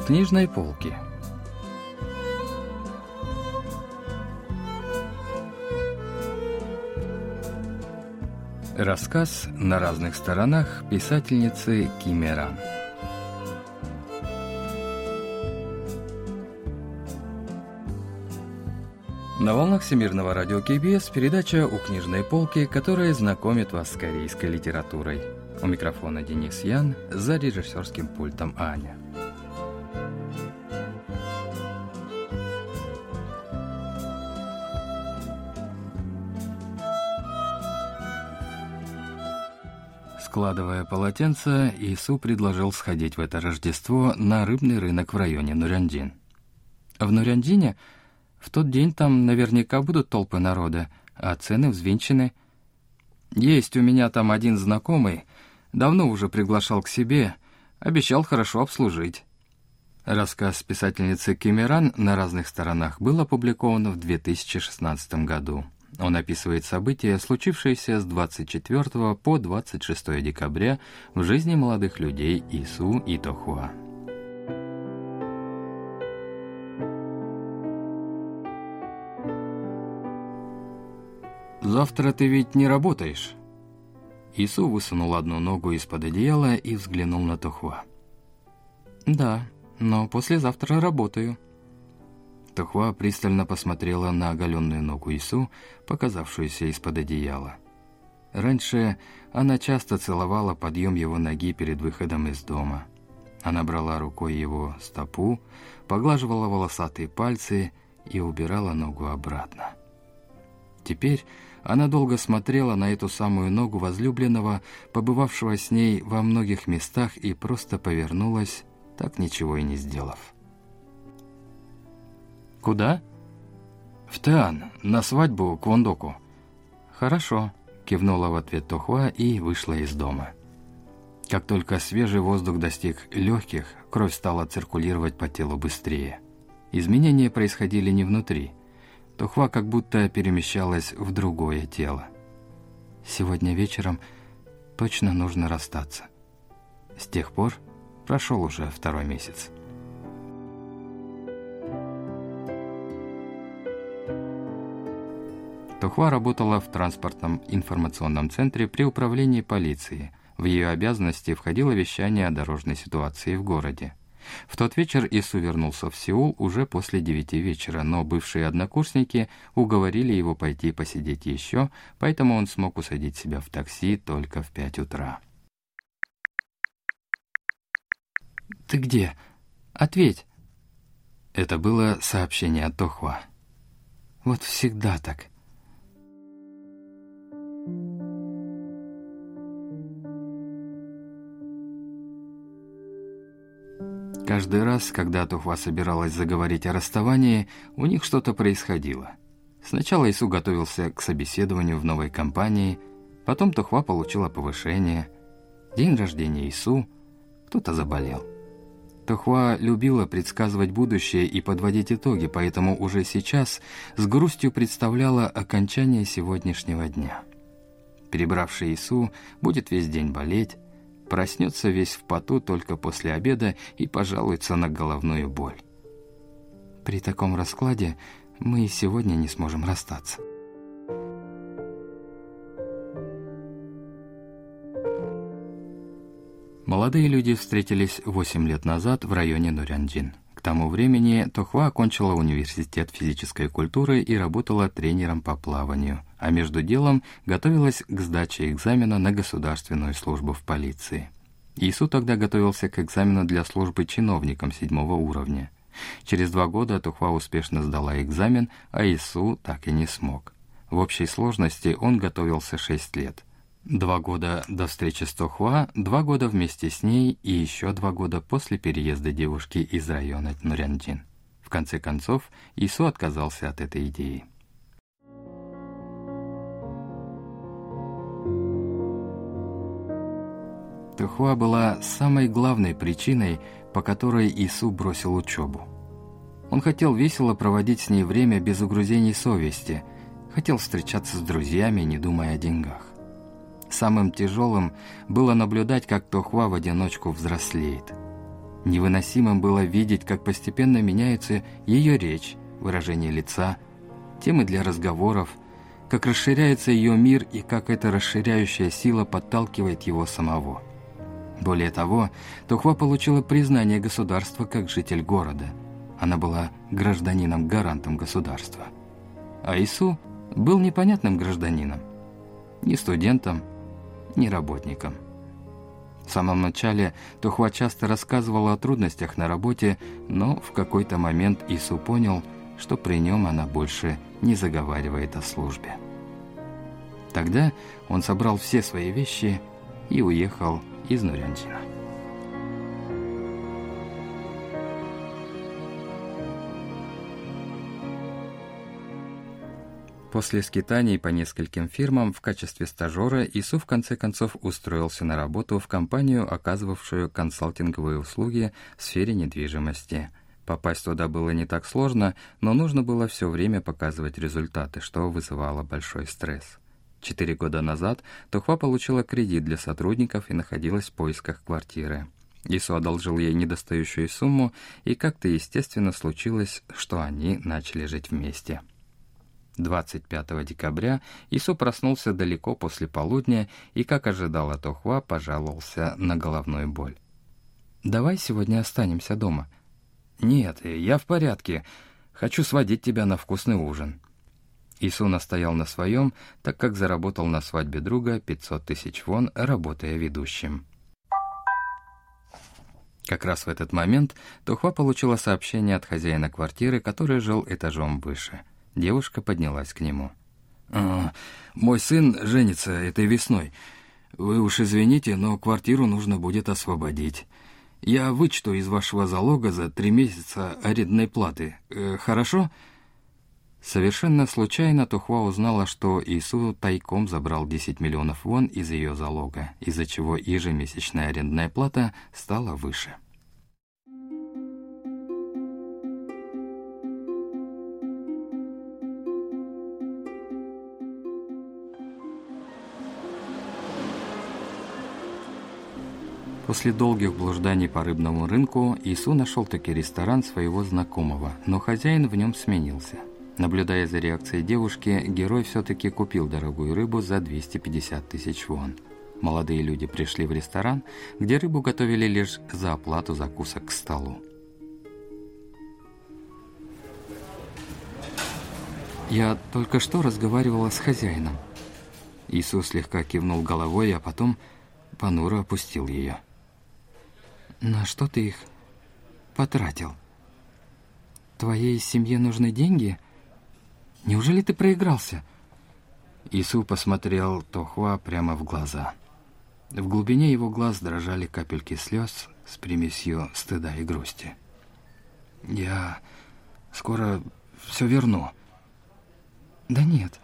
У книжной полки. Рассказ на разных сторонах писательницы Кимеран. На волнах Всемирного радио КБС передача «У книжной полки», которая знакомит вас с корейской литературой. У микрофона Денис Ян, за режиссерским пультом Аня. Складывая полотенце, Ису предложил сходить в это Рождество на рыбный рынок в районе Нуряндин. В Нуряндине в тот день там наверняка будут толпы народа, а цены взвинчены. Есть у меня там один знакомый, давно уже приглашал к себе, обещал хорошо обслужить. Рассказ писательницы Кимеран на разных сторонах был опубликован в 2016 году. Он описывает события, случившиеся с 24 по 26 декабря в жизни молодых людей Ису и Тохуа. «Завтра ты ведь не работаешь?» Ису высунул одну ногу из-под одеяла и взглянул на Тохуа. «Да, но послезавтра работаю», Тухва пристально посмотрела на оголенную ногу Ису, показавшуюся из-под одеяла. Раньше она часто целовала подъем его ноги перед выходом из дома. Она брала рукой его стопу, поглаживала волосатые пальцы и убирала ногу обратно. Теперь она долго смотрела на эту самую ногу возлюбленного, побывавшего с ней во многих местах, и просто повернулась, так ничего и не сделав. «Куда?» «В Теан, на свадьбу к Вондоку». «Хорошо», — кивнула в ответ Тохуа и вышла из дома. Как только свежий воздух достиг легких, кровь стала циркулировать по телу быстрее. Изменения происходили не внутри. Тухва как будто перемещалась в другое тело. Сегодня вечером точно нужно расстаться. С тех пор прошел уже второй месяц. Тухва работала в транспортном информационном центре при управлении полиции. В ее обязанности входило вещание о дорожной ситуации в городе. В тот вечер Ису вернулся в Сеул уже после девяти вечера, но бывшие однокурсники уговорили его пойти посидеть еще, поэтому он смог усадить себя в такси только в пять утра. «Ты где? Ответь!» Это было сообщение от Тохва. «Вот всегда так. Каждый раз, когда Тухва собиралась заговорить о расставании, у них что-то происходило. Сначала Ису готовился к собеседованию в новой компании, потом Тухва получила повышение, день рождения Ису, кто-то заболел. Тухва любила предсказывать будущее и подводить итоги, поэтому уже сейчас с грустью представляла окончание сегодняшнего дня. Перебравший Ису будет весь день болеть, проснется весь в поту только после обеда и пожалуется на головную боль. При таком раскладе мы и сегодня не сможем расстаться. Молодые люди встретились 8 лет назад в районе Нурянджин. К тому времени Тохва окончила университет физической культуры и работала тренером по плаванию, а между делом готовилась к сдаче экзамена на государственную службу в полиции. Ису тогда готовился к экзамену для службы чиновником седьмого уровня. Через два года Тухва успешно сдала экзамен, а Ису так и не смог. В общей сложности он готовился шесть лет – Два года до встречи с Тохуа, два года вместе с ней и еще два года после переезда девушки из района Нурянджин. В конце концов, Ису отказался от этой идеи. Тухуа была самой главной причиной, по которой Ису бросил учебу. Он хотел весело проводить с ней время без угрызений совести, хотел встречаться с друзьями, не думая о деньгах. Самым тяжелым было наблюдать, как Тохва в одиночку взрослеет. Невыносимо было видеть, как постепенно меняется ее речь, выражение лица, темы для разговоров, как расширяется ее мир и как эта расширяющая сила подталкивает его самого. Более того, Тухва получила признание государства как житель города. Она была гражданином-гарантом государства. А Ису был непонятным гражданином. Ни студентом, ни работником. В самом начале Тухва часто рассказывала о трудностях на работе, но в какой-то момент Ису понял, что при нем она больше не заговаривает о службе. Тогда он собрал все свои вещи и уехал из Нурянджина. После скитаний по нескольким фирмам в качестве стажера Ису в конце концов устроился на работу в компанию, оказывавшую консалтинговые услуги в сфере недвижимости. Попасть туда было не так сложно, но нужно было все время показывать результаты, что вызывало большой стресс. Четыре года назад Тухва получила кредит для сотрудников и находилась в поисках квартиры. Ису одолжил ей недостающую сумму, и как-то естественно случилось, что они начали жить вместе. 25 декабря Ису проснулся далеко после полудня и, как ожидала Тохва, пожаловался на головную боль. «Давай сегодня останемся дома». «Нет, я в порядке. Хочу сводить тебя на вкусный ужин». Ису настоял на своем, так как заработал на свадьбе друга 500 тысяч вон, работая ведущим. Как раз в этот момент Тухва получила сообщение от хозяина квартиры, который жил этажом выше. Девушка поднялась к нему. «А, «Мой сын женится этой весной. Вы уж извините, но квартиру нужно будет освободить. Я вычту из вашего залога за три месяца арендной платы. Э, хорошо?» Совершенно случайно Тухва узнала, что Ису тайком забрал 10 миллионов вон из ее залога, из-за чего ежемесячная арендная плата стала выше. После долгих блужданий по рыбному рынку Ису нашел таки ресторан своего знакомого, но хозяин в нем сменился – Наблюдая за реакцией девушки, герой все-таки купил дорогую рыбу за 250 тысяч вон. Молодые люди пришли в ресторан, где рыбу готовили лишь за оплату закусок к столу. Я только что разговаривала с хозяином. Иисус слегка кивнул головой, а потом понуро опустил ее. «На что ты их потратил? Твоей семье нужны деньги?» Неужели ты проигрался?» Ису посмотрел Тохуа прямо в глаза. В глубине его глаз дрожали капельки слез с примесью стыда и грусти. «Я скоро все верну». «Да нет,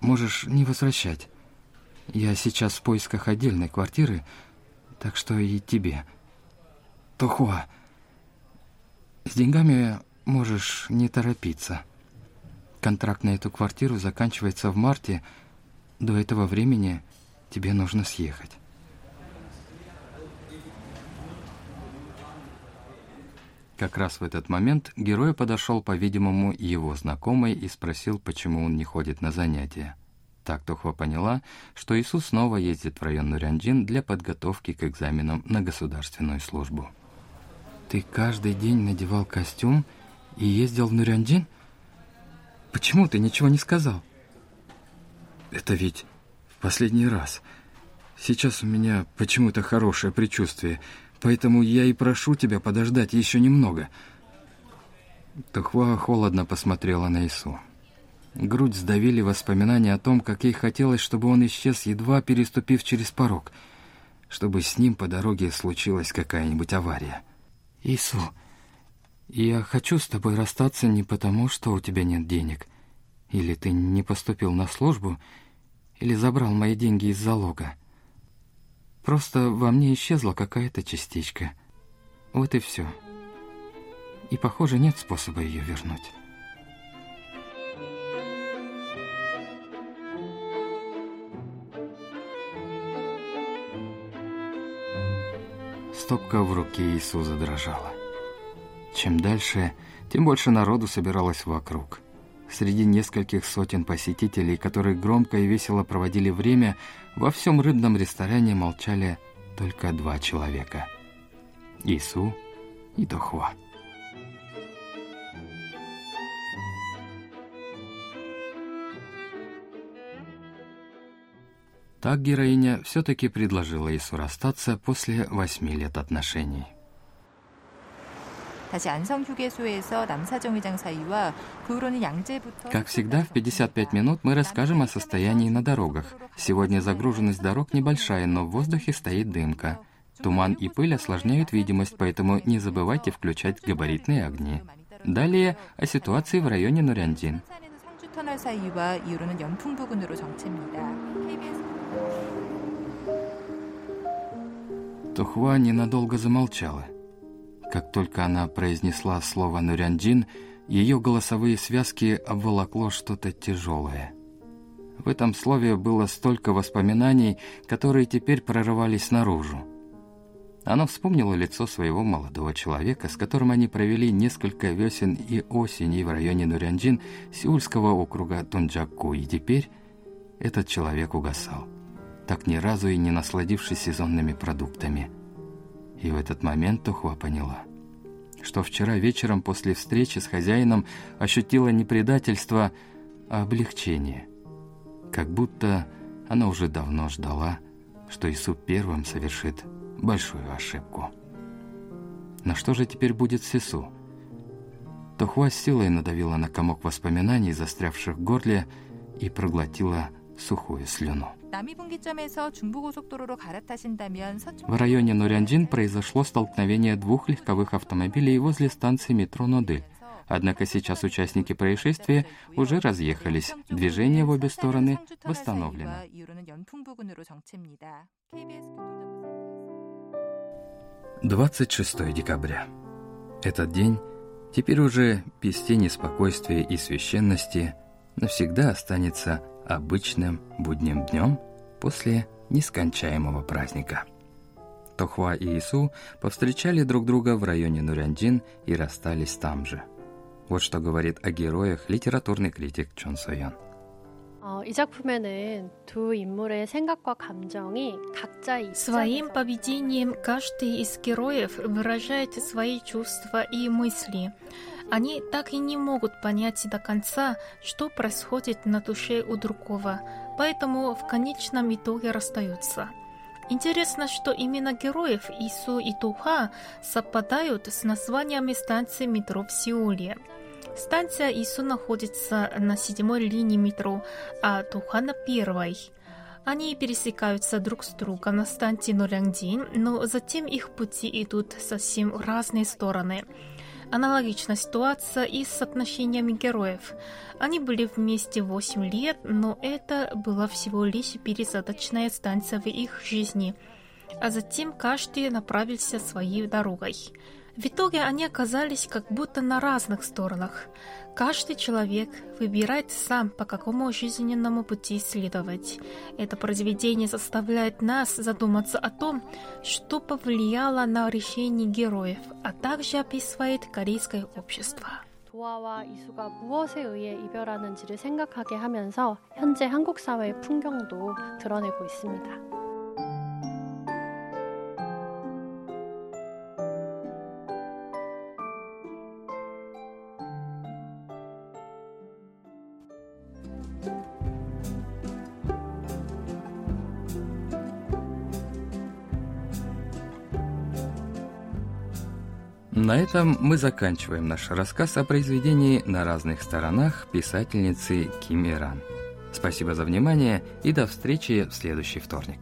можешь не возвращать. Я сейчас в поисках отдельной квартиры, так что и тебе. Тохуа, с деньгами можешь не торопиться». Контракт на эту квартиру заканчивается в марте. До этого времени тебе нужно съехать. Как раз в этот момент герой подошел, по-видимому, его знакомый и спросил, почему он не ходит на занятия. Так Тухва поняла, что Иисус снова ездит в район Нурянджин для подготовки к экзаменам на государственную службу. «Ты каждый день надевал костюм и ездил в Нурянджин?» Почему ты ничего не сказал? Это ведь в последний раз. Сейчас у меня почему-то хорошее предчувствие, поэтому я и прошу тебя подождать еще немного. Тухва холодно посмотрела на Ису. Грудь сдавили воспоминания о том, как ей хотелось, чтобы он исчез, едва переступив через порог, чтобы с ним по дороге случилась какая-нибудь авария. «Ису, я хочу с тобой расстаться не потому, что у тебя нет денег. Или ты не поступил на службу, или забрал мои деньги из залога. Просто во мне исчезла какая-то частичка. Вот и все. И, похоже, нет способа ее вернуть. Стопка в руке Иисуса задрожала. Чем дальше, тем больше народу собиралось вокруг. Среди нескольких сотен посетителей, которые громко и весело проводили время, во всем рыбном ресторане молчали только два человека – Ису и Дохва. Так героиня все-таки предложила Ису расстаться после восьми лет отношений. Как всегда, в 55 минут мы расскажем о состоянии на дорогах. Сегодня загруженность дорог небольшая, но в воздухе стоит дымка. Туман и пыль осложняют видимость, поэтому не забывайте включать габаритные огни. Далее о ситуации в районе Нуряндин. Тухва ненадолго замолчала. Как только она произнесла слово «нуряндин», ее голосовые связки обволокло что-то тяжелое. В этом слове было столько воспоминаний, которые теперь прорывались наружу. Она вспомнила лицо своего молодого человека, с которым они провели несколько весен и осеней в районе Нурянджин Сеульского округа Тунджаку, и теперь этот человек угасал, так ни разу и не насладившись сезонными продуктами – и в этот момент Тухва поняла, что вчера вечером после встречи с хозяином ощутила не предательство, а облегчение. Как будто она уже давно ждала, что Ису первым совершит большую ошибку. Но что же теперь будет с Ису? Тухва с силой надавила на комок воспоминаний, застрявших в горле, и проглотила сухую слюну. В районе Нурянджин произошло столкновение двух легковых автомобилей возле станции метро Ноды. Однако сейчас участники происшествия уже разъехались. Движение в обе стороны восстановлено. 26 декабря. Этот день теперь уже без тени спокойствия и священности навсегда останется обычным будним днем после нескончаемого праздника. Тохва и Ису повстречали друг друга в районе Нурянджин и расстались там же. Вот что говорит о героях литературный критик Чон Соян. Своим поведением каждый из героев выражает свои чувства и мысли. Они так и не могут понять до конца, что происходит на душе у другого, поэтому в конечном итоге расстаются. Интересно, что именно героев Ису и Туха совпадают с названиями станции метро в Сеуле. Станция Ису находится на седьмой линии метро, а Туха на первой. Они пересекаются друг с другом на станции Нолянгдин, но затем их пути идут совсем в разные стороны – Аналогичная ситуация и с отношениями героев. Они были вместе 8 лет, но это была всего лишь пересадочная станция в их жизни. А затем каждый направился своей дорогой. В итоге они оказались как будто на разных сторонах. Каждый человек выбирает сам, по какому жизненному пути следовать. Это произведение заставляет нас задуматься о том, что повлияло на решение героев, а также описывает корейское общество. 도화와 이수가 무엇에 의해 이별하는지를 생각하게 하면서 현재 한국 사회의 풍경도 드러내고 있습니다. На этом мы заканчиваем наш рассказ о произведении «На разных сторонах» писательницы Ким Иран. Спасибо за внимание и до встречи в следующий вторник.